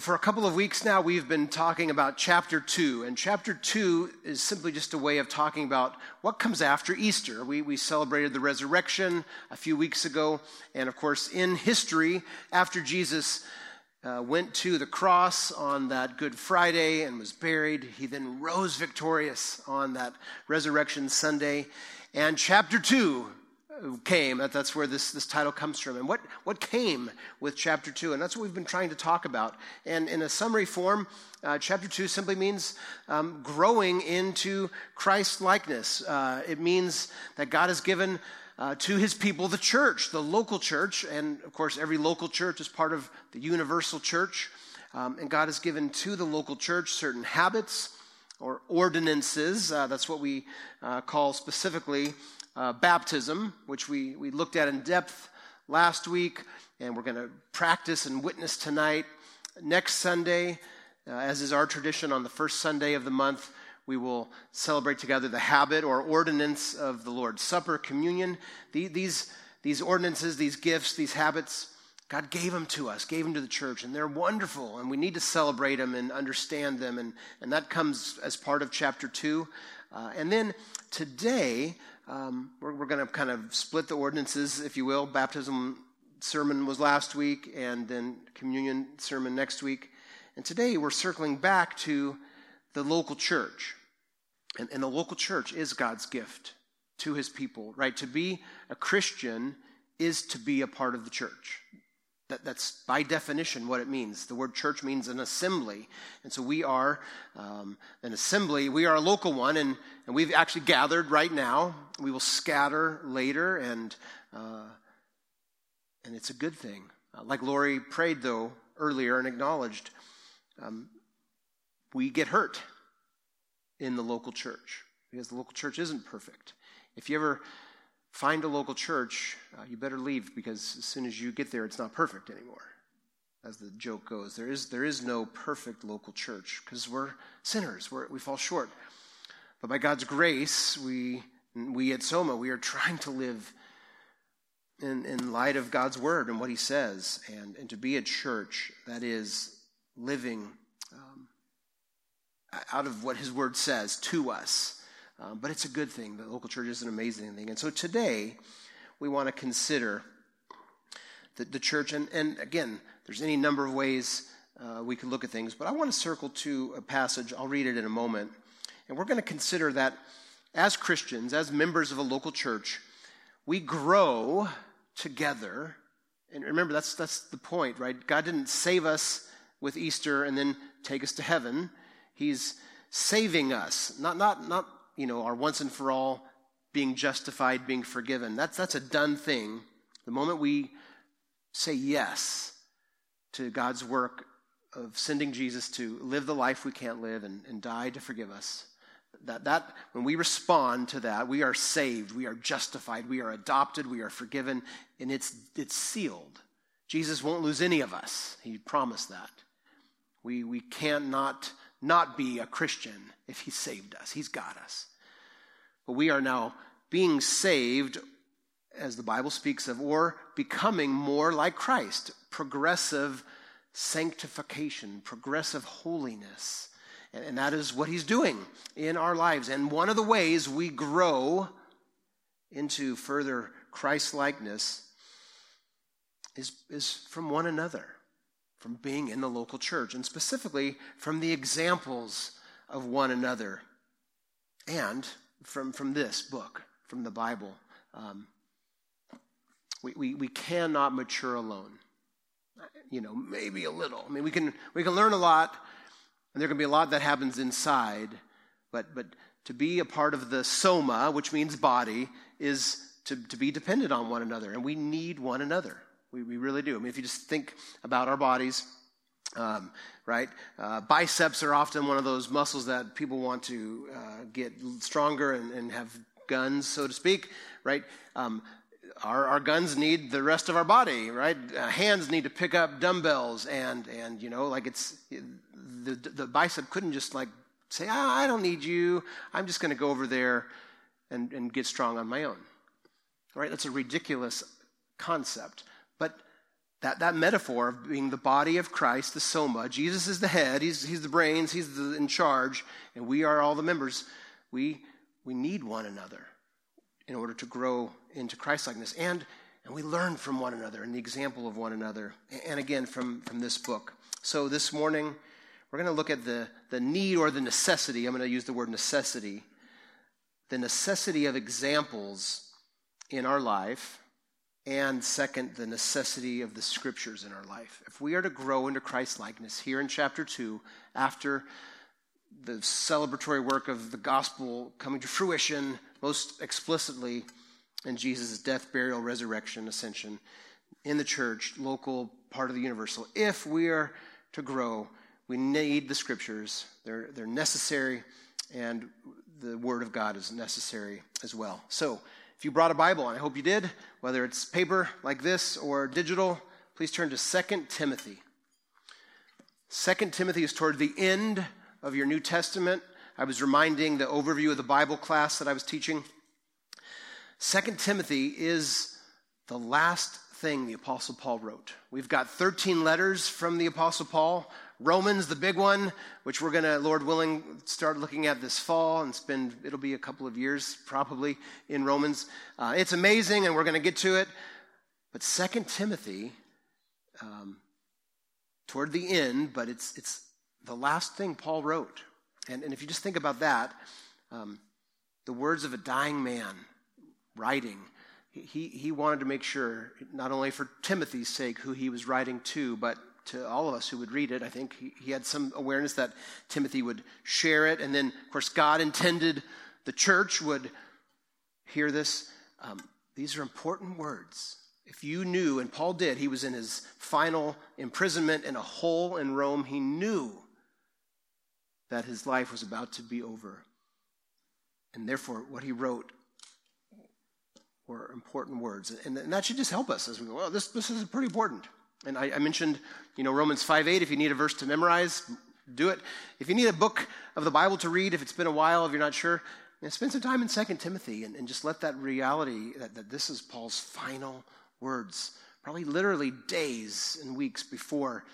Well, for a couple of weeks now, we've been talking about chapter two, and chapter two is simply just a way of talking about what comes after Easter. We, we celebrated the resurrection a few weeks ago, and of course, in history, after Jesus uh, went to the cross on that Good Friday and was buried, he then rose victorious on that resurrection Sunday. And chapter two came. That, that's where this, this title comes from. And what, what came with chapter 2? And that's what we've been trying to talk about. And in a summary form, uh, chapter 2 simply means um, growing into Christ likeness. Uh, it means that God has given uh, to his people the church, the local church. And of course, every local church is part of the universal church. Um, and God has given to the local church certain habits or ordinances. Uh, that's what we uh, call specifically uh, baptism, which we, we looked at in depth last week, and we're going to practice and witness tonight. Next Sunday, uh, as is our tradition on the first Sunday of the month, we will celebrate together the habit or ordinance of the Lord's Supper, communion. The, these, these ordinances, these gifts, these habits, God gave them to us, gave them to the church, and they're wonderful, and we need to celebrate them and understand them, and, and that comes as part of chapter 2. Uh, and then today, um, we're, we're going to kind of split the ordinances, if you will. Baptism sermon was last week, and then communion sermon next week. And today we're circling back to the local church. And, and the local church is God's gift to his people, right? To be a Christian is to be a part of the church. That, that's by definition what it means. The word church means an assembly. And so we are um, an assembly. We are a local one, and, and we've actually gathered right now. We will scatter later, and, uh, and it's a good thing. Uh, like Lori prayed, though, earlier and acknowledged, um, we get hurt in the local church because the local church isn't perfect. If you ever find a local church, uh, you better leave because as soon as you get there, it's not perfect anymore. As the joke goes, there is, there is no perfect local church because we're sinners, we're, we fall short. But by God's grace, we, we at Soma, we are trying to live in, in light of God's word and what he says, and, and to be a church that is living um, out of what his word says to us um, but it's a good thing. The local church is an amazing thing. And so today, we want to consider the, the church. And, and again, there's any number of ways uh, we could look at things, but I want to circle to a passage. I'll read it in a moment. And we're going to consider that as Christians, as members of a local church, we grow together. And remember, that's, that's the point, right? God didn't save us with Easter and then take us to heaven. He's saving us, not, not, not you know, our once and for all being justified, being forgiven. That's, that's a done thing. The moment we say yes to God's work of sending Jesus to live the life we can't live and, and die to forgive us, that, that when we respond to that, we are saved, we are justified, we are adopted, we are forgiven, and it's, it's sealed. Jesus won't lose any of us. He promised that. We, we cannot not be a Christian if He saved us. He's got us. But we are now being saved, as the Bible speaks of, or becoming more like Christ. Progressive sanctification, progressive holiness. And, and that is what He's doing in our lives. And one of the ways we grow into further Christ likeness is, is from one another, from being in the local church, and specifically from the examples of one another. And from, from this book, from the Bible. Um, we, we, we cannot mature alone. You know, maybe a little. I mean, we can, we can learn a lot, and there can be a lot that happens inside, but, but to be a part of the soma, which means body, is to, to be dependent on one another, and we need one another. We, we really do. I mean, if you just think about our bodies, um, right? Uh, biceps are often one of those muscles that people want to uh, get stronger and, and, have guns, so to speak, right? Um, our, our, guns need the rest of our body, right? Uh, hands need to pick up dumbbells, and and you know, like it's the the bicep couldn't just like say, ah, I don't need you. I'm just going to go over there and and get strong on my own. Right? That's a ridiculous concept, that, that metaphor of being the body of Christ, the soma, Jesus is the head, he's, he's the brains, he's the, in charge, and we are all the members. We, we need one another in order to grow into Christlikeness. And, and we learn from one another and the example of one another. And again, from, from this book. So this morning, we're going to look at the, the need or the necessity. I'm going to use the word necessity. The necessity of examples in our life. And second, the necessity of the scriptures in our life. If we are to grow into Christ likeness here in chapter 2, after the celebratory work of the gospel coming to fruition most explicitly in Jesus' death, burial, resurrection, ascension in the church, local part of the universal. If we are to grow, we need the scriptures. They're, they're necessary, and the Word of God is necessary as well. So, if you brought a Bible, and I hope you did, whether it's paper like this or digital, please turn to 2 Timothy. 2 Timothy is toward the end of your New Testament. I was reminding the overview of the Bible class that I was teaching. Second Timothy is the last thing the Apostle Paul wrote. We've got 13 letters from the Apostle Paul. Romans, the big one, which we're going to, Lord willing, start looking at this fall and spend, it'll be a couple of years probably in Romans. Uh, it's amazing, and we're going to get to it. But Second Timothy, um, toward the end, but it's, it's the last thing Paul wrote. And, and if you just think about that, um, the words of a dying man writing, he, he wanted to make sure, not only for Timothy's sake, who he was writing to, but to all of us who would read it. I think he, he had some awareness that Timothy would share it. And then, of course, God intended the church would hear this. Um, these are important words. If you knew, and Paul did, he was in his final imprisonment in a hole in Rome, he knew that his life was about to be over. And therefore, what he wrote were important words. And, and that should just help us as we go, well, this, this is pretty important. And I, I mentioned, you know, Romans 5 8, if you need a verse to memorize, do it. If you need a book of the Bible to read, if it's been a while, if you're not sure, spend some time in 2 Timothy and, and just let that reality that, that this is Paul's final words, probably literally days and weeks before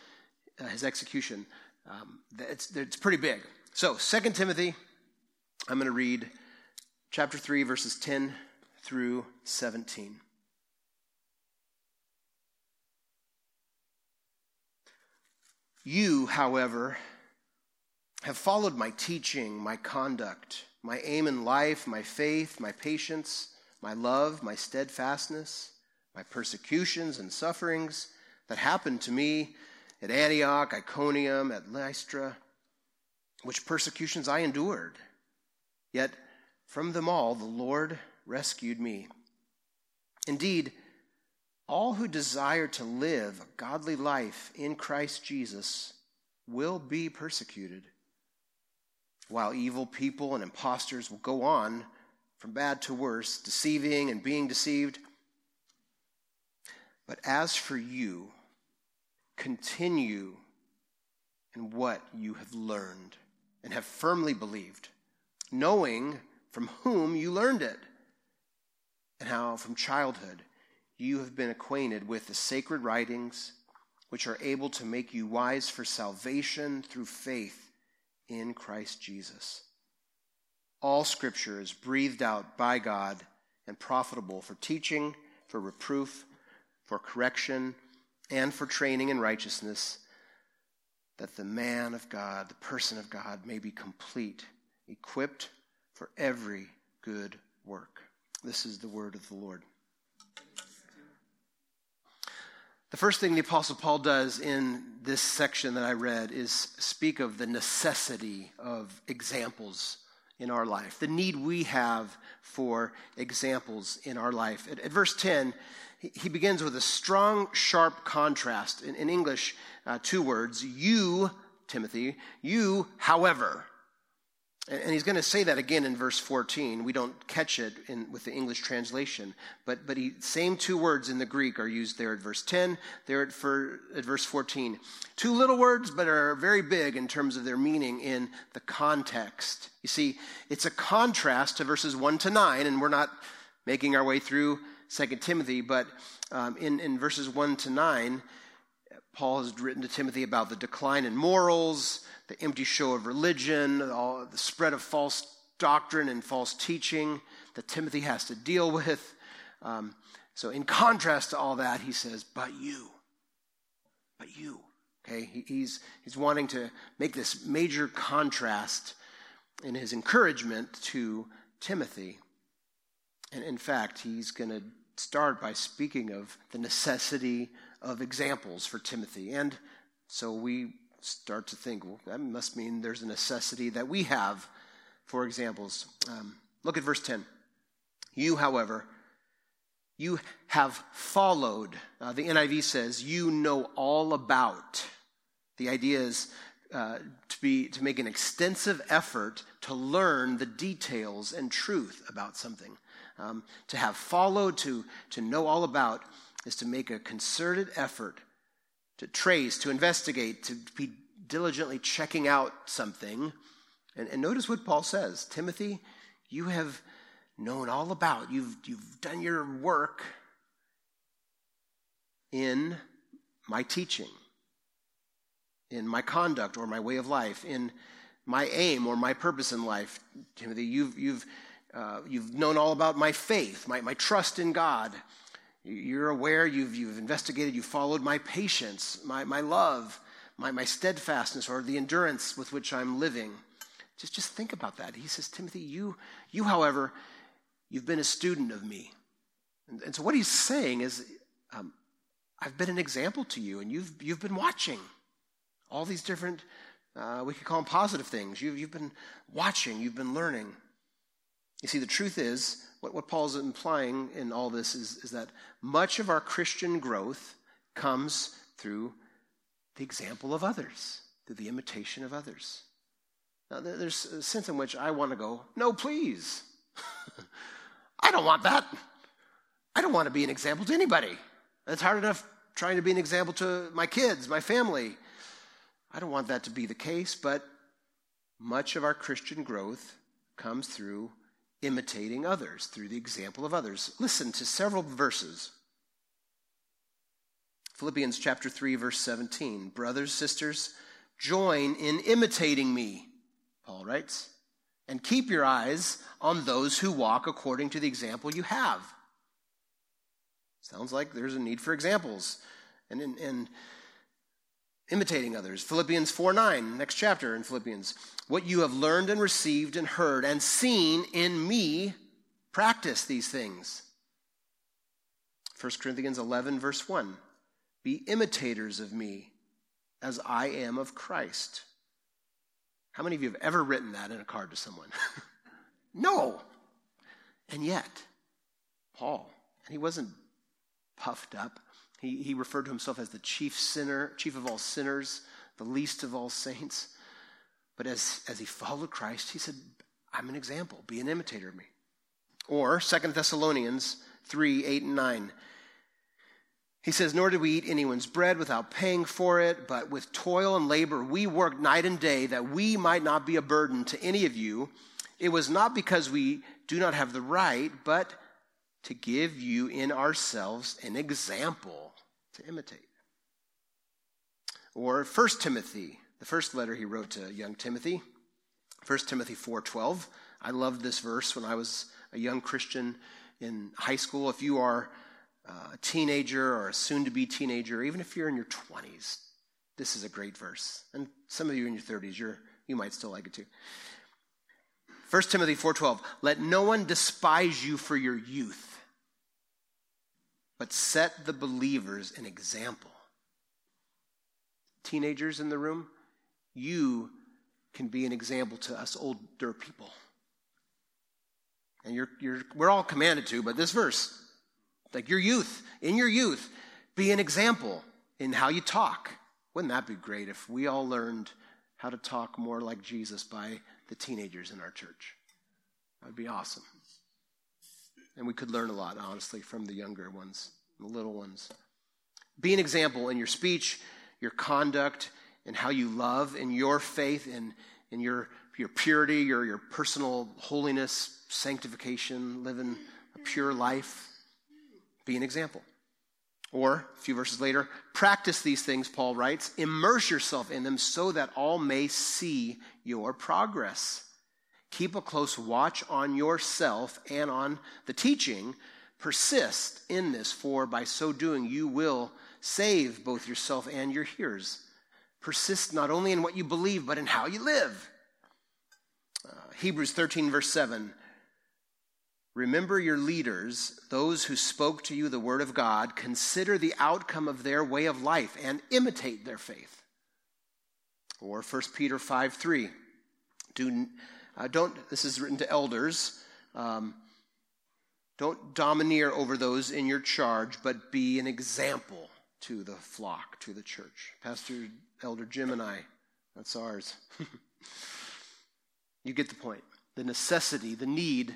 uh, his execution. Um, it's, it's pretty big. So, 2 Timothy, I'm going to read chapter 3, verses 10 through 17. You, however, have followed my teaching, my conduct, my aim in life, my faith, my patience, my love, my steadfastness, my persecutions and sufferings that happened to me at Antioch, Iconium, at Lystra, which persecutions I endured. Yet from them all the Lord rescued me. Indeed, all who desire to live a godly life in Christ Jesus will be persecuted, while evil people and impostors will go on from bad to worse, deceiving and being deceived. But as for you, continue in what you have learned and have firmly believed, knowing from whom you learned it, and how from childhood you have been acquainted with the sacred writings, which are able to make you wise for salvation through faith in Christ Jesus. All scripture is breathed out by God and profitable for teaching, for reproof, for correction and for training in righteousness, that the man of God, the person of God, may be complete, equipped for every good work. This is the word of the Lord. The first thing the Apostle Paul does in this section that I read is speak of the necessity of examples in our life, the need we have for examples in our life. At, at verse 10, he begins with a strong, sharp contrast. In, in English, uh, two words you, Timothy, you, however. And, he's going to say that again in verse 14. We don't catch it in, with the English translation. But, but he, same two words in the Greek are used there at verse 10, there at, for, at verse 14. Two little words, but are very big in terms of their meaning in the context. You see, it's a contrast to verses 1 to 9, and we're not making our way through Second Timothy, but um, in, in verses 1 to 9, Paul has written to Timothy about the decline in morals, the empty show of religion, all, the spread of false doctrine and false teaching that Timothy has to deal with. Um, so, in contrast to all that, he says, But you, but you. Okay, he, he's, he's wanting to make this major contrast in his encouragement to Timothy. And in fact, he's going to start by speaking of the necessity of examples for Timothy. And so we start to think, well, that must mean there's a necessity that we have for examples. Um, look at verse 10. You, however, you have followed. Uh, the NIV says, you know all about. The idea is uh, to, be, to make an extensive effort to learn the details and truth about something. Um, to have followed, to, to know all about, is to make a concerted effort to trace, to investigate, to be diligently checking out something. And, and notice what Paul says Timothy, you have known all about, you've, you've done your work in my teaching, in my conduct or my way of life, in my aim or my purpose in life. Timothy, you've, you've, uh, you've known all about my faith, my, my trust in God. You're aware, you've, you've investigated, you've followed my patience, my, my love, my, my steadfastness, or the endurance with which I'm living. Just, just think about that. He says, Timothy, you, you, however, you've been a student of me. And, and so what he's saying is, um, I've been an example to you, and you've, you've been watching all these different, uh, we could call them positive things. You've, you've been watching, you've been learning. You see, the truth is, what, what Paul's implying in all this is, is that much of our Christian growth comes through the example of others, through the imitation of others. Now, there's a sense in which I want to go, no, please. I don't want that. I don't want to be an example to anybody. It's hard enough trying to be an example to my kids, my family. I don't want that to be the case, but much of our Christian growth comes through imitating others, through the example of others. Listen to several verses. Philippians chapter 3 verse 17. Brothers, sisters, join in imitating me, Paul writes, and keep your eyes on those who walk according to the example you have. Sounds like there's a need for examples and, and, and imitating others. Philippians 4 9, next chapter in Philippians. What you have learned and received and heard and seen in me, practice these things. 1 Corinthians 11, verse 1. Be imitators of me as I am of Christ. How many of you have ever written that in a card to someone? no. And yet, Paul, and he wasn't puffed up. He, he referred to himself as the chief sinner, chief of all sinners, the least of all saints. But as, as he followed Christ, he said, I'm an example. Be an imitator of me. Or 2 Thessalonians 3 8 and 9. He says, Nor did we eat anyone's bread without paying for it, but with toil and labor we worked night and day that we might not be a burden to any of you. It was not because we do not have the right, but to give you in ourselves an example to imitate. Or 1 Timothy, the first letter he wrote to young Timothy, 1 Timothy 4:12. I loved this verse when I was a young Christian in high school. If you are uh, a teenager or a soon to be teenager, even if you're in your 20s, this is a great verse. And some of you in your 30s, you're, you might still like it too. 1 Timothy 4:12 Let no one despise you for your youth but set the believers an example. Teenagers in the room, you can be an example to us older people. And you're, you're, we're all commanded to, but this verse, like your youth, in your youth, be an example in how you talk. Wouldn't that be great if we all learned how to talk more like Jesus by the teenagers in our church? That'd be awesome. And we could learn a lot, honestly, from the younger ones, the little ones. Be an example in your speech, your conduct, and how you love, in your faith, in, in your, your purity, your, your personal holiness, sanctification, living a pure life. Be an example. Or, a few verses later, practice these things, Paul writes, immerse yourself in them so that all may see your progress. Keep a close watch on yourself and on the teaching. Persist in this, for by so doing you will save both yourself and your hearers. Persist not only in what you believe, but in how you live. Uh, Hebrews 13, verse 7 Remember your leaders, those who spoke to you the word of God. Consider the outcome of their way of life and imitate their faith. Or 1 Peter 5 3. Do, uh, don't, this is written to elders. Um, don't domineer over those in your charge, but be an example to the flock, to the church. Pastor Elder Jim and I, that's ours. you get the point. The necessity, the need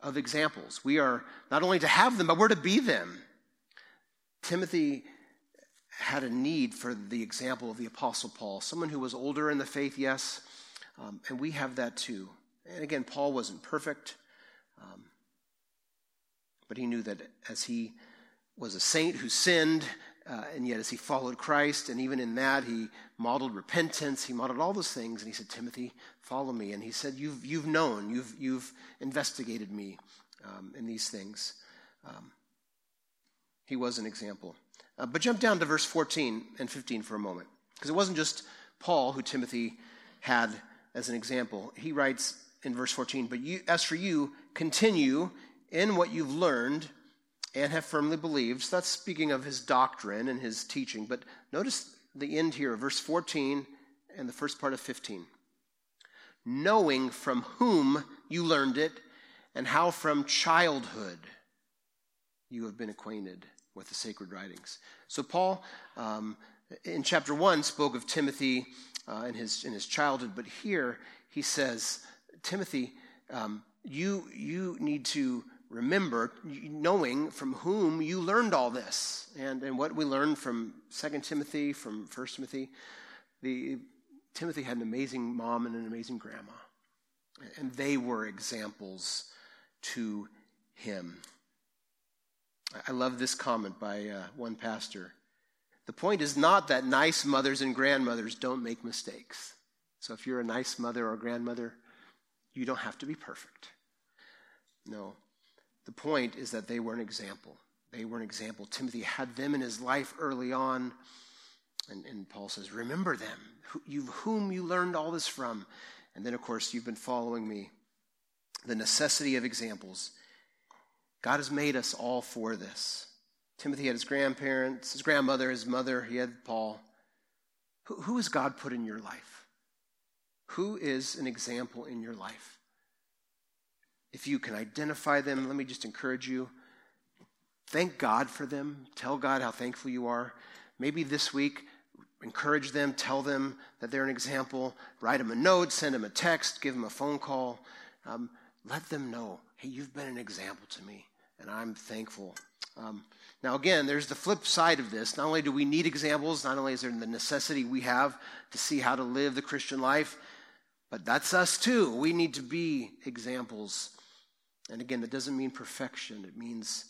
of examples. We are not only to have them, but we're to be them. Timothy had a need for the example of the Apostle Paul, someone who was older in the faith, yes, um, and we have that too. And again, Paul wasn't perfect, um, but he knew that as he was a saint who sinned, uh, and yet as he followed Christ, and even in that, he modeled repentance, he modeled all those things, and he said, Timothy, follow me. And he said, You've, you've known, you've, you've investigated me um, in these things. Um, he was an example. Uh, but jump down to verse 14 and 15 for a moment, because it wasn't just Paul who Timothy had as an example. He writes in verse 14, But you, as for you, continue in what you've learned and have firmly believed. So that's speaking of his doctrine and his teaching. But notice the end here, verse 14 and the first part of 15. Knowing from whom you learned it and how from childhood you have been acquainted with the sacred writings. So, Paul, um, in chapter 1, spoke of Timothy uh, in, his, in his childhood, but here he says, Timothy, um, you, you need to remember knowing from whom you learned all this and, and what we learned from 2 timothy from 1 timothy. The, timothy had an amazing mom and an amazing grandma and they were examples to him. I love this comment by uh, one pastor. The point is not that nice mothers and grandmothers don't make mistakes. So if you're a nice mother or grandmother you don't have to be perfect no the point is that they were an example. They were an example. Timothy had them in his life early on. And, and Paul says, Remember them, you, whom you learned all this from. And then, of course, you've been following me. The necessity of examples. God has made us all for this. Timothy had his grandparents, his grandmother, his mother, he had Paul. Who, who has God put in your life? Who is an example in your life? If you can identify them, let me just encourage you. Thank God for them. Tell God how thankful you are. Maybe this week, encourage them, tell them that they're an example, write them a note, send them a text, give them a phone call. Um, let them know, hey, you've been an example to me, and I'm thankful. Um, now, again, there's the flip side of this. Not only do we need examples, not only is there the necessity we have to see how to live the Christian life, but that's us too. We need to be examples and again, that doesn't mean perfection, it means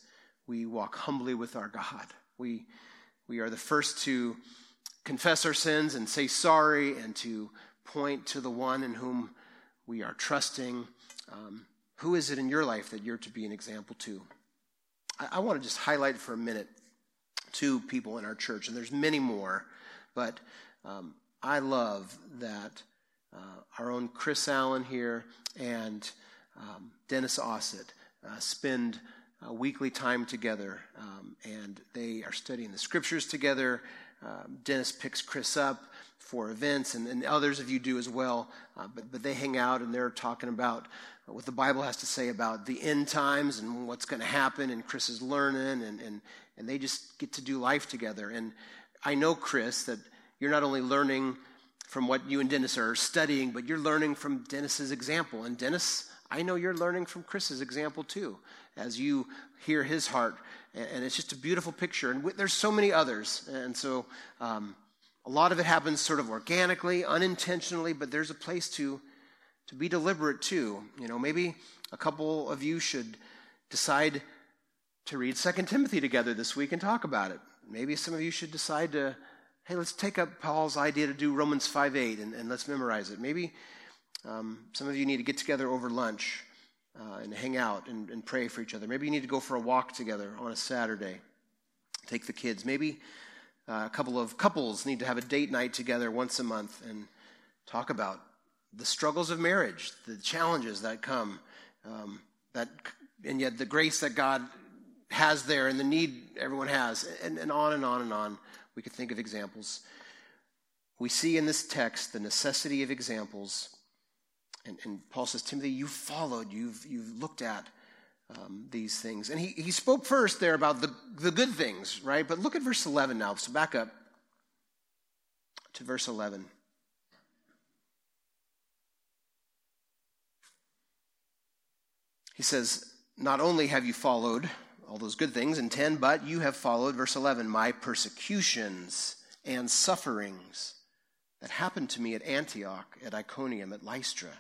we walk humbly with our God. We, we are the first to confess our sins and say sorry and to point to the one in whom we are trusting. Um, who is it in your life that you're to be an example to? I, I want to just highlight for a minute two people in our church, and there's many more, but um, I love that our own Chris Allen here and um, Dennis Ossett uh, spend uh, weekly time together, um, and they are studying the scriptures together. Um, Dennis picks Chris up for events, and, and others of you do as well. Uh, but, but they hang out and they're talking about what the Bible has to say about the end times and what's going to happen. And Chris is learning, and, and, and they just get to do life together. And I know, Chris, that you're not only learning from what you and Dennis are studying, but you're learning from Dennis's example. And Dennis, I know you're learning from Chris's example too, as you hear his heart. And it's just a beautiful picture. And there's so many others. And so um, a lot of it happens sort of organically, unintentionally, but there's a place to, to be deliberate too. You know, maybe a couple of you should decide to read Second Timothy together this week and talk about it. Maybe some of you should decide to, hey, let's take up Paul's idea to do Romans 5 8 and, and let's memorize it. Maybe um, some of you need to get together over lunch uh, and hang out and, and pray for each other. Maybe you need to go for a walk together on a Saturday. Take the kids. Maybe uh, a couple of couples need to have a date night together once a month and talk about the struggles of marriage, the challenges that come, um, that, and yet the grace that God has there and the need everyone has, and, and on and on and on. We could think of examples. We see in this text the necessity of examples. And, and Paul says, Timothy, you followed, you've, you've looked at um, these things. And he, he spoke first there about the, the good things, right? But look at verse 11 now. So back up to verse 11. He says, Not only have you followed all those good things in 10, but you have followed, verse 11, my persecutions and sufferings that happened to me at Antioch, at Iconium, at Lystra.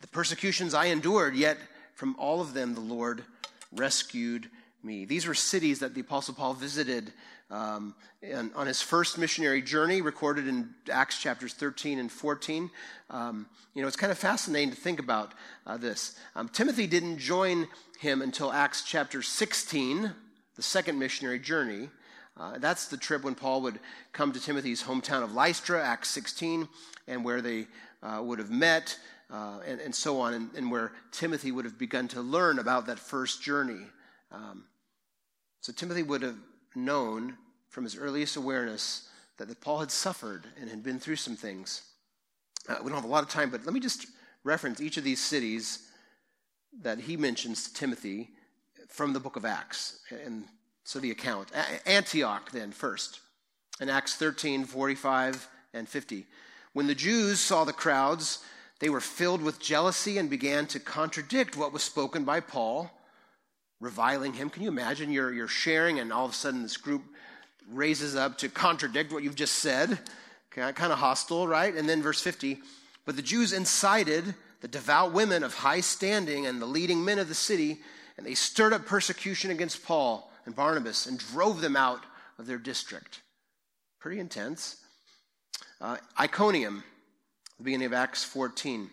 The persecutions I endured, yet from all of them the Lord rescued me. These were cities that the Apostle Paul visited um, and on his first missionary journey, recorded in Acts chapters 13 and 14. Um, you know, it's kind of fascinating to think about uh, this. Um, Timothy didn't join him until Acts chapter 16, the second missionary journey. Uh, that's the trip when Paul would come to Timothy's hometown of Lystra, Acts 16, and where they uh, would have met, uh, and, and, so on, and, and, where Timothy would have begun to learn about that first journey. Um, so Timothy would have known from his earliest awareness that, that Paul had suffered and had been through some things. Uh, we don't have a lot of time, but let me just reference each of these cities that he mentions to Timothy from the book of Acts. And so the account. Antioch, then, first, in Acts 13 45 and 50. When the Jews saw the crowds, they were filled with jealousy and began to contradict what was spoken by Paul reviling him. Can you imagine you're, you're sharing and all of a sudden this group raises up to contradict what you've just said? Kind of hostile, right? And then verse 50 But the Jews incited the devout women of high standing and the leading men of the city, and they stirred up persecution against Paul and Barnabas and drove them out of their district. Pretty intense. Uh, Iconium, the beginning of Acts 14.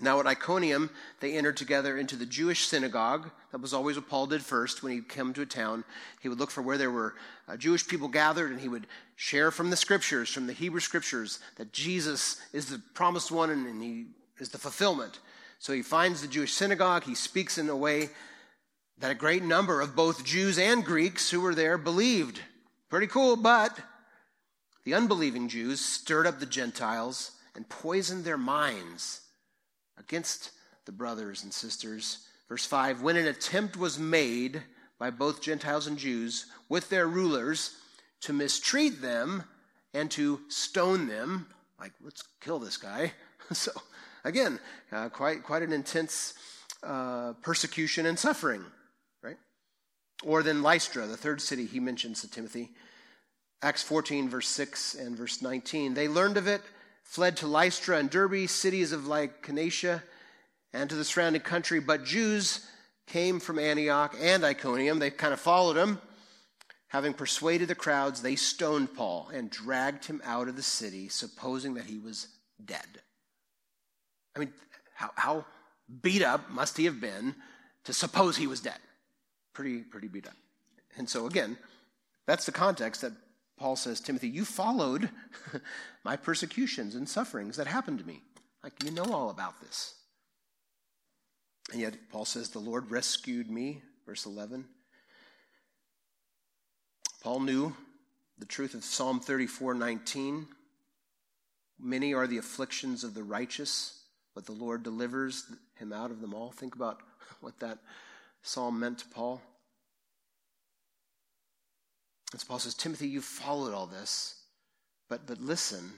Now at Iconium, they entered together into the Jewish synagogue. That was always what Paul did first when he came to a town. He would look for where there were uh, Jewish people gathered and he would share from the scriptures, from the Hebrew scriptures, that Jesus is the promised one and, and he is the fulfillment. So he finds the Jewish synagogue. He speaks in a way that a great number of both Jews and Greeks who were there believed. Pretty cool, but the unbelieving Jews stirred up the Gentiles and poisoned their minds against the brothers and sisters. Verse 5 When an attempt was made by both Gentiles and Jews with their rulers to mistreat them and to stone them, like, let's kill this guy. so, again, uh, quite, quite an intense uh, persecution and suffering, right? Or then Lystra, the third city he mentions to Timothy. Acts 14, verse 6 and verse 19. They learned of it fled to Lystra and Derbe, cities of Lycaonia, and to the surrounding country. But Jews came from Antioch and Iconium. They kind of followed him. Having persuaded the crowds, they stoned Paul and dragged him out of the city, supposing that he was dead. I mean, how, how beat up must he have been to suppose he was dead? Pretty, pretty beat up. And so, again, that's the context that Paul says, Timothy, you followed my persecutions and sufferings that happened to me. Like, you know all about this. And yet, Paul says, the Lord rescued me, verse 11. Paul knew the truth of Psalm 34 19. Many are the afflictions of the righteous, but the Lord delivers him out of them all. Think about what that psalm meant to Paul. And so Paul says, Timothy, you've followed all this, but, but listen.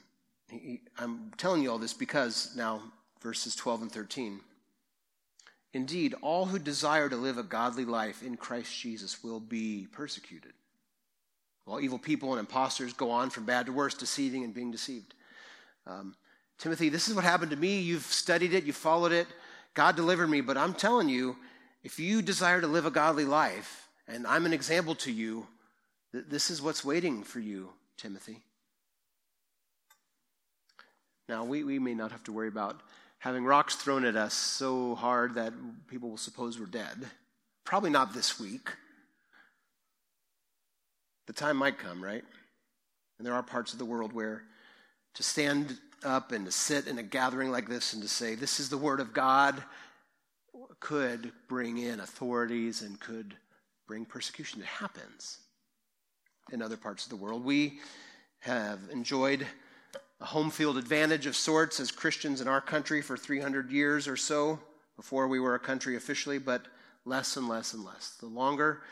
He, I'm telling you all this because now, verses 12 and 13. Indeed, all who desire to live a godly life in Christ Jesus will be persecuted. While evil people and impostors go on from bad to worse, deceiving and being deceived. Um, Timothy, this is what happened to me. You've studied it, you followed it. God delivered me, but I'm telling you, if you desire to live a godly life, And I'm an example to you. This is what's waiting for you, Timothy. Now, we, we may not have to worry about having rocks thrown at us so hard that people will suppose we're dead. Probably not this week. The time might come, right? And there are parts of the world where to stand up and to sit in a gathering like this and to say, This is the Word of God, could bring in authorities and could bring persecution. It happens in other parts of the world. We have enjoyed a home field advantage of sorts as Christians in our country for 300 years or so before we were a country officially, but less and less and less. The longer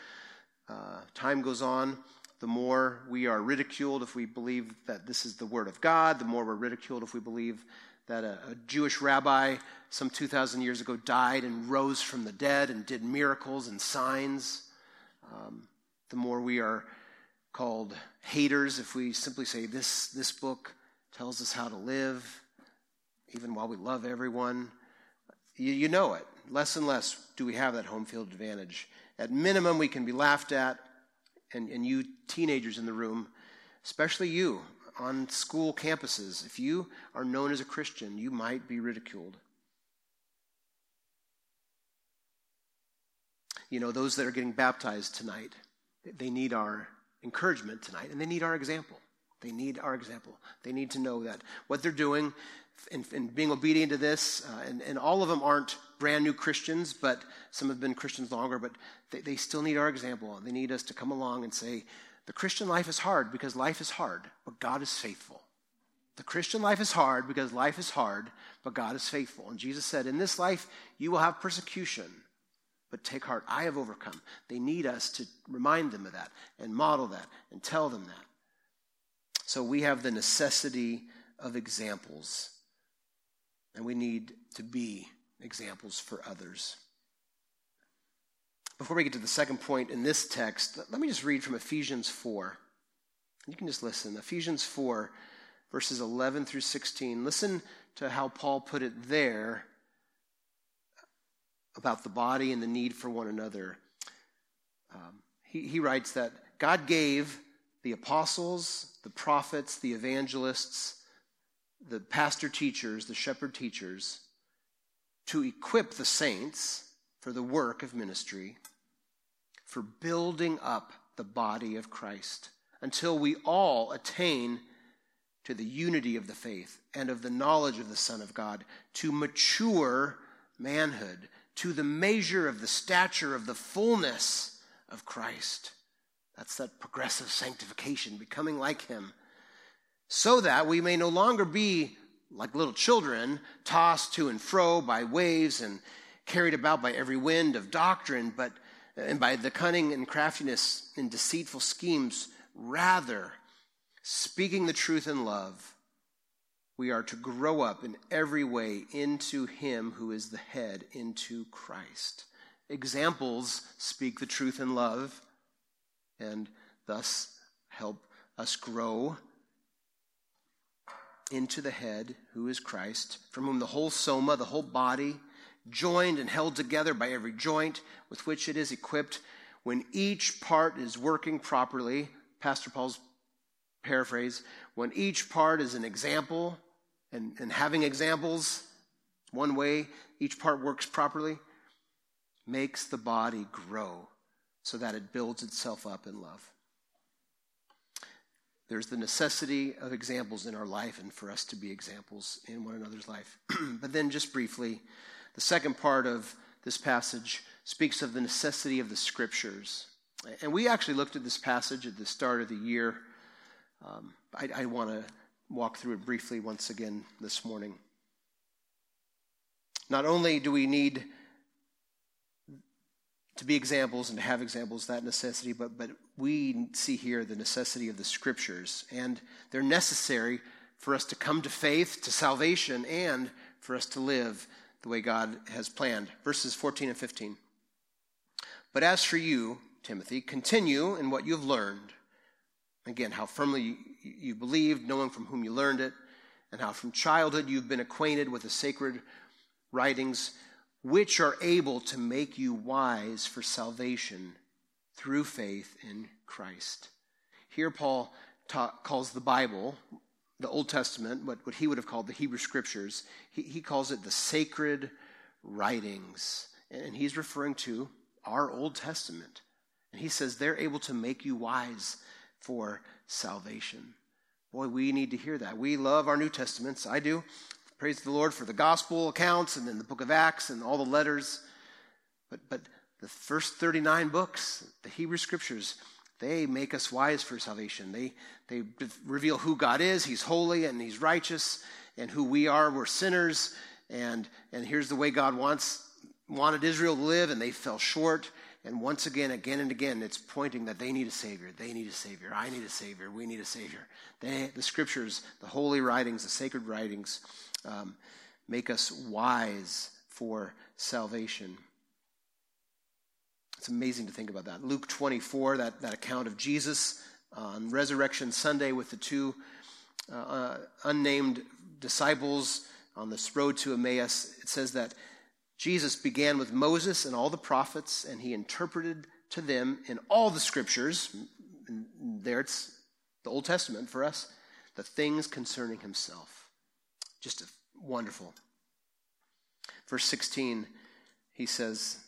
uh, time goes on, the more we are ridiculed if we believe that this is the Word of God, the more we're ridiculed if we believe that a, a Jewish rabbi some 2,000 years ago died and rose from the dead and did miracles and signs. Um, the more we are called haters if we simply say, this, this book tells us how to live, even while we love everyone. You, you know it. Less and less do we have that home field advantage. At minimum, we can be laughed at and, and you teenagers in the room, especially you on school campuses, if you are known as a Christian, you might be ridiculed. You know, those that are getting baptized tonight, they need our encouragement tonight, and they need our example. They need our example. They need to know that what they're doing and, being obedient to this, uh, and, and all of them aren't brand new Christians, but some have been Christians longer, but they, they still need our example. They need us to come along and say, the Christian life is hard because life is hard, but God is faithful. The Christian life is hard because life is hard, but God is faithful. And Jesus said, In this life, you will have persecution, but take heart, I have overcome. They need us to remind them of that and model that and tell them that. So we have the necessity of examples, and we need to be examples for others. Before we get to the second point in this text, let me just read from Ephesians 4. You can just listen. Ephesians 4, verses 11 through 16. Listen to how Paul put it there about the body and the need for one another. Um, he, he writes that God gave the apostles, the prophets, the evangelists, the pastor teachers, the shepherd teachers, to equip the saints for the work of ministry, for building up the body of Christ, until we all attain to the unity of the faith and of the knowledge of the Son of God, to mature manhood, to the measure of the stature of the fullness of Christ. That's that progressive sanctification, becoming like Him, so that we may no longer be like little children, tossed to and fro by waves and carried about by every wind of doctrine, but and by the cunning and craftiness and deceitful schemes, rather speaking the truth in love, we are to grow up in every way into him who is the head, into Christ. Examples speak the truth in love and thus help us grow into the head, who is Christ, from whom the whole soma, the whole body, joined and held together by every joint with which it is equipped, when each part is working properly, Pastor Paul's paraphrase, when each part is an example, and, and having examples, one way each part works properly, makes the body grow so that it builds itself up in love. There's the necessity of examples in our life and for us to be examples in one another's life. but then, just briefly, the second part of this passage speaks of the necessity of the scriptures. And we actually looked at this passage at the start of the year. Um, I, I want to walk through it briefly once again this morning. Not only do we need to be examples and to have examples, that necessity, but, but we see here the necessity of the scriptures. And they're necessary for us to come to faith, to salvation, and for us to live the way God has planned. Verses 14 and 15. But as for you, Timothy, continue in what you have learned. Again, how firmly you believed, knowing from whom you learned it, and how from childhood you've been acquainted with the sacred writings which are able to make you wise for salvation through faith in Christ. Here, Paul ta- calls the Bible, the Old Testament, what, what he would have called the Hebrew Scriptures, he, he calls it the sacred writings. And he's referring to our Old Testament. And he says they're able to make you wise for salvation. Boy, we need to hear that. We love our New Testaments. I do. Praise the Lord for the gospel accounts and then the book of Acts and all the letters. But, but the first 39 books, the Hebrew scriptures, they make us wise for salvation. They, they reveal who God is. He's holy and He's righteous, and who we are. We're sinners. And, and here's the way God wants, wanted Israel to live, and they fell short. And once again, again and again, it's pointing that they need a Savior. They need a Savior. I need a Savior. We need a Savior. They, the Scriptures, the holy writings, the sacred writings, um, make us wise for salvation. It's amazing to think about that. Luke 24, that, that account of Jesus on Resurrection Sunday with the two uh, uh, unnamed disciples on this road to Emmaus, it says that Jesus began with Moses and all the prophets, and he interpreted to them in all the scriptures, there it's the Old Testament for us, the things concerning himself. Just a wonderful. Verse 16, he says,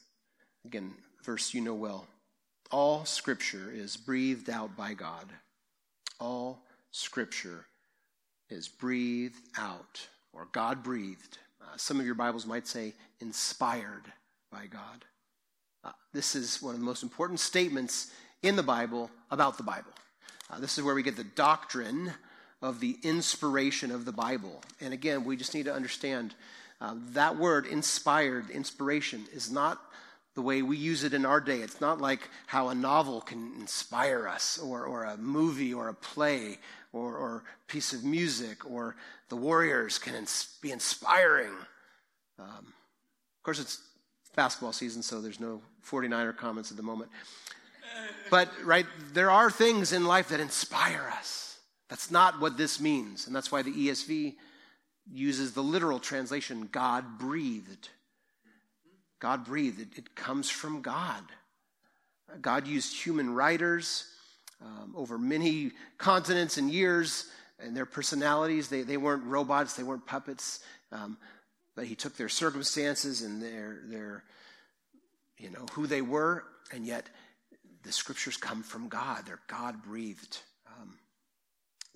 again, verse you know well, all scripture is breathed out by God. All scripture is breathed out, or God breathed uh, some of your Bibles might say inspired by God. Uh, this is one of the most important statements in the Bible about the Bible. Uh, this is where we get the doctrine of the inspiration of the Bible. And again, we just need to understand uh, that word, inspired, inspiration, is not the way we use it in our day. It's not like how a novel can inspire us, or, or a movie, or a play, or, or piece of music, or the Warriors can ins- be inspiring. Um, of course, it's basketball season, so there's no 49er comments at the moment. But, right, there are things in life that inspire us. That's not what this means. And that's why the ESV uses the literal translation God breathed. God breathed, it, it comes from God. God used human writers um, over many continents and years and their personalities. They, they weren't robots, they weren't puppets. Um, but he took their circumstances and their, their, you know, who they were, and yet the scriptures come from God. They're God breathed. Um,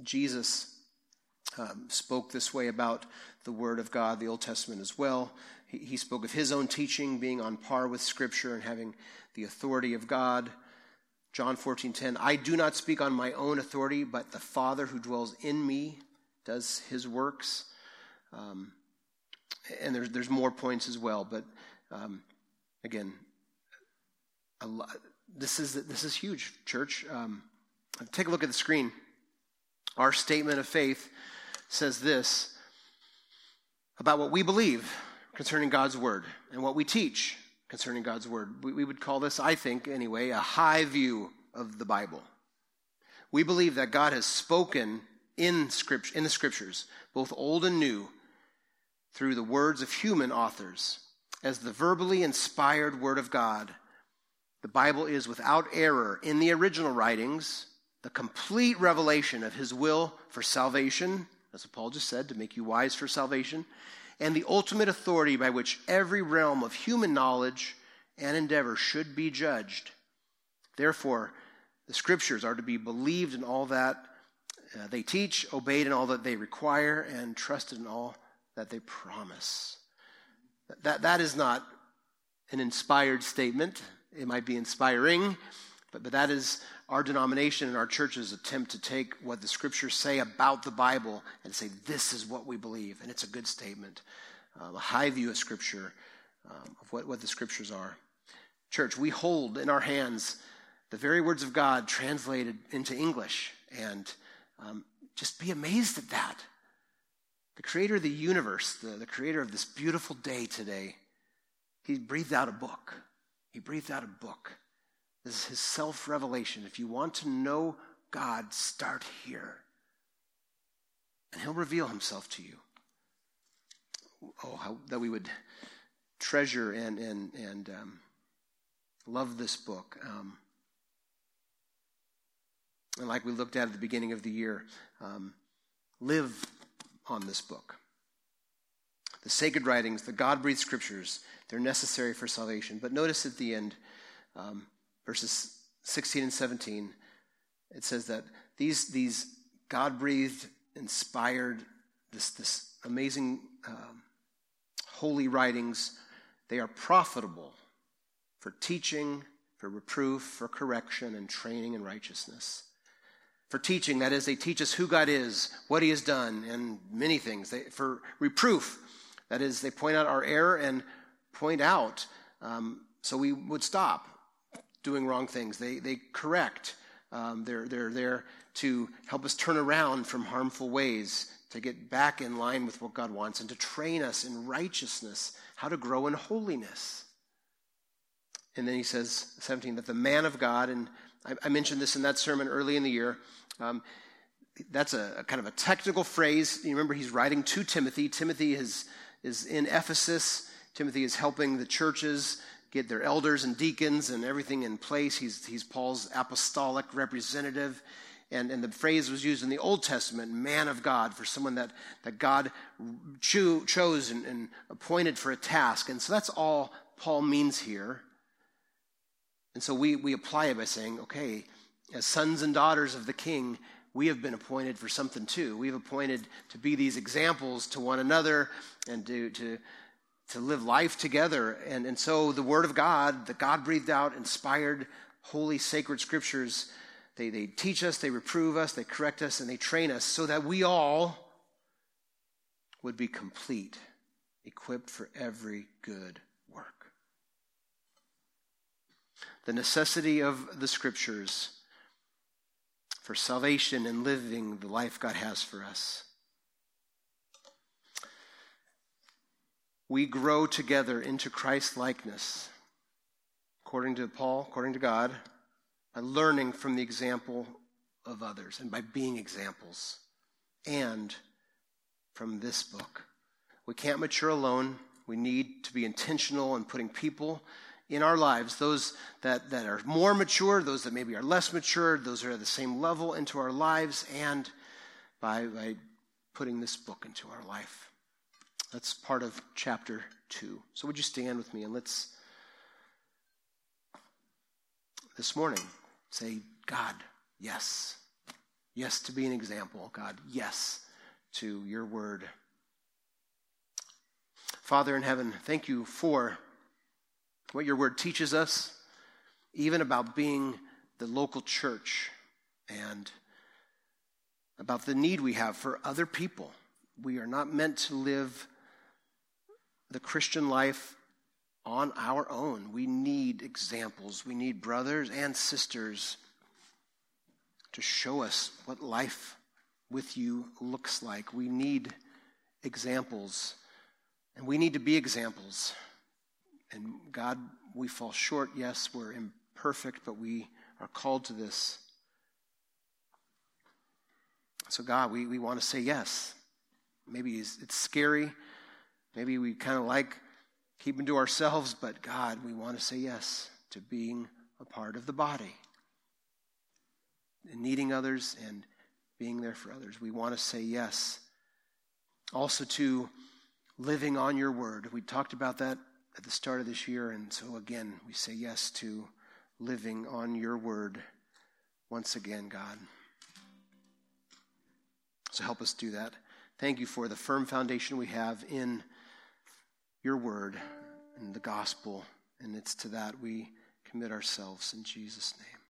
Jesus um, spoke this way about the Word of God, the Old Testament as well. He, he spoke of his own teaching being on par with Scripture and having the authority of God. John 14:10 I do not speak on my own authority but the Father who dwells in me does his works. Um, and there's there's more points as well but um, again lot, this is this is huge church. Um, take a look at the screen. Our statement of faith says this about what we believe concerning God's word and what we teach concerning God's word. We, we would call this, I think anyway, a high view of the Bible. We believe that God has spoken in, script, in the scriptures, both old and new, through the words of human authors. As the verbally inspired word of God, the Bible is without error in the original writings, the complete revelation of his will for salvation, as Paul just said, to make you wise for salvation, and the ultimate authority by which every realm of human knowledge and endeavor should be judged. Therefore, the scriptures are to be believed in all that uh, they teach, obeyed in all that they require, and trusted in all that they promise. That, that is not an inspired statement. It might be inspiring, but, but that is our denomination and our church's attempt to take what the scriptures say about the Bible and say, this is what we believe. And it's a good statement, um, a high view of scripture, um, of what, what the scriptures are. Church, we hold in our hands the very words of God translated into English. And um, just be amazed at that. The creator of the universe, the, the creator of this beautiful day today, he breathed out a book. He breathed out a book this is his self revelation. If you want to know God, start here. And he'll reveal himself to you. Oh, how that we would treasure and, and, and um, love this book. Um, And like we looked at at the beginning of the year, um, live on this book. The sacred writings, the God breathed scriptures, they're necessary for salvation. But notice at the end, um, verses 16 and 17, it says that these, these God breathed, inspired, this, this amazing um, holy writings, they are profitable for teaching, for reproof, for correction, and training in righteousness. For teaching, that is, they teach us who God is, what He has done, and many things. They, for reproof, that is, they point out our error and point out um, so we would stop doing wrong things. They, they correct. Um, they're, they're there to help us turn around from harmful ways, to get back in line with what God wants, and to train us in righteousness, how to grow in holiness. And then he says, 17, that the man of God, and I, I mentioned this in that sermon early in the year. Um, that's a, a, kind of a technical phrase. You remember, he's writing to Timothy. Timothy is, is in Ephesus. Timothy is helping the churches get their elders and deacons and everything in place. He's, he's Paul's apostolic representative. And, and the phrase was used in the Old Testament, man of God, for someone that, that God cho- chose and, and appointed for a task. And so that's all Paul means here. And so we, we apply it by saying, okay, as sons and daughters of the king, we have been appointed for something too. We've appointed to be these examples to one another and to, to, to live life together. And, and so the Word of God, the God breathed out, inspired, holy, sacred scriptures, they, they teach us, they reprove us, they correct us, and they train us so that we all would be complete, equipped for every good work. the necessity of the scriptures for salvation and living the life God has for us. We grow together into Christ likeness, according to Paul, according to God, by learning from the example of others and by being examples, and from this book. We can't mature alone. We need to be intentional in putting people in our lives, those that, that are more mature, those that maybe are less mature, those that are at the same level into our lives, and by, by putting this book into our life. That's part of chapter 2. So, would you stand with me and let's, this morning, say, God, yes. Yes to be an example. God, yes to your word. Father in heaven, thank you for what your word teaches us, even about being the local church and about the need we have for other people. We are not meant to live the Christian life on our own. We need examples. We need brothers and sisters to show us what life with you looks like. We need examples, and we need to be examples. And God, we fall short. Yes, we're imperfect, but we are called to this. So, God, we, we want to say yes. Maybe it's, it's scary. Maybe we kind of like keeping to ourselves, but God, we want to say yes to being a part of the body and needing others and being there for others. We want to say yes. Also, to living on your word. We talked about that at the start of this year. And so, again, we say yes to living on your word once again, God. So, help us do that. Thank you for the firm foundation we have in your word and the gospel. And it's to that we commit ourselves in Jesus' name.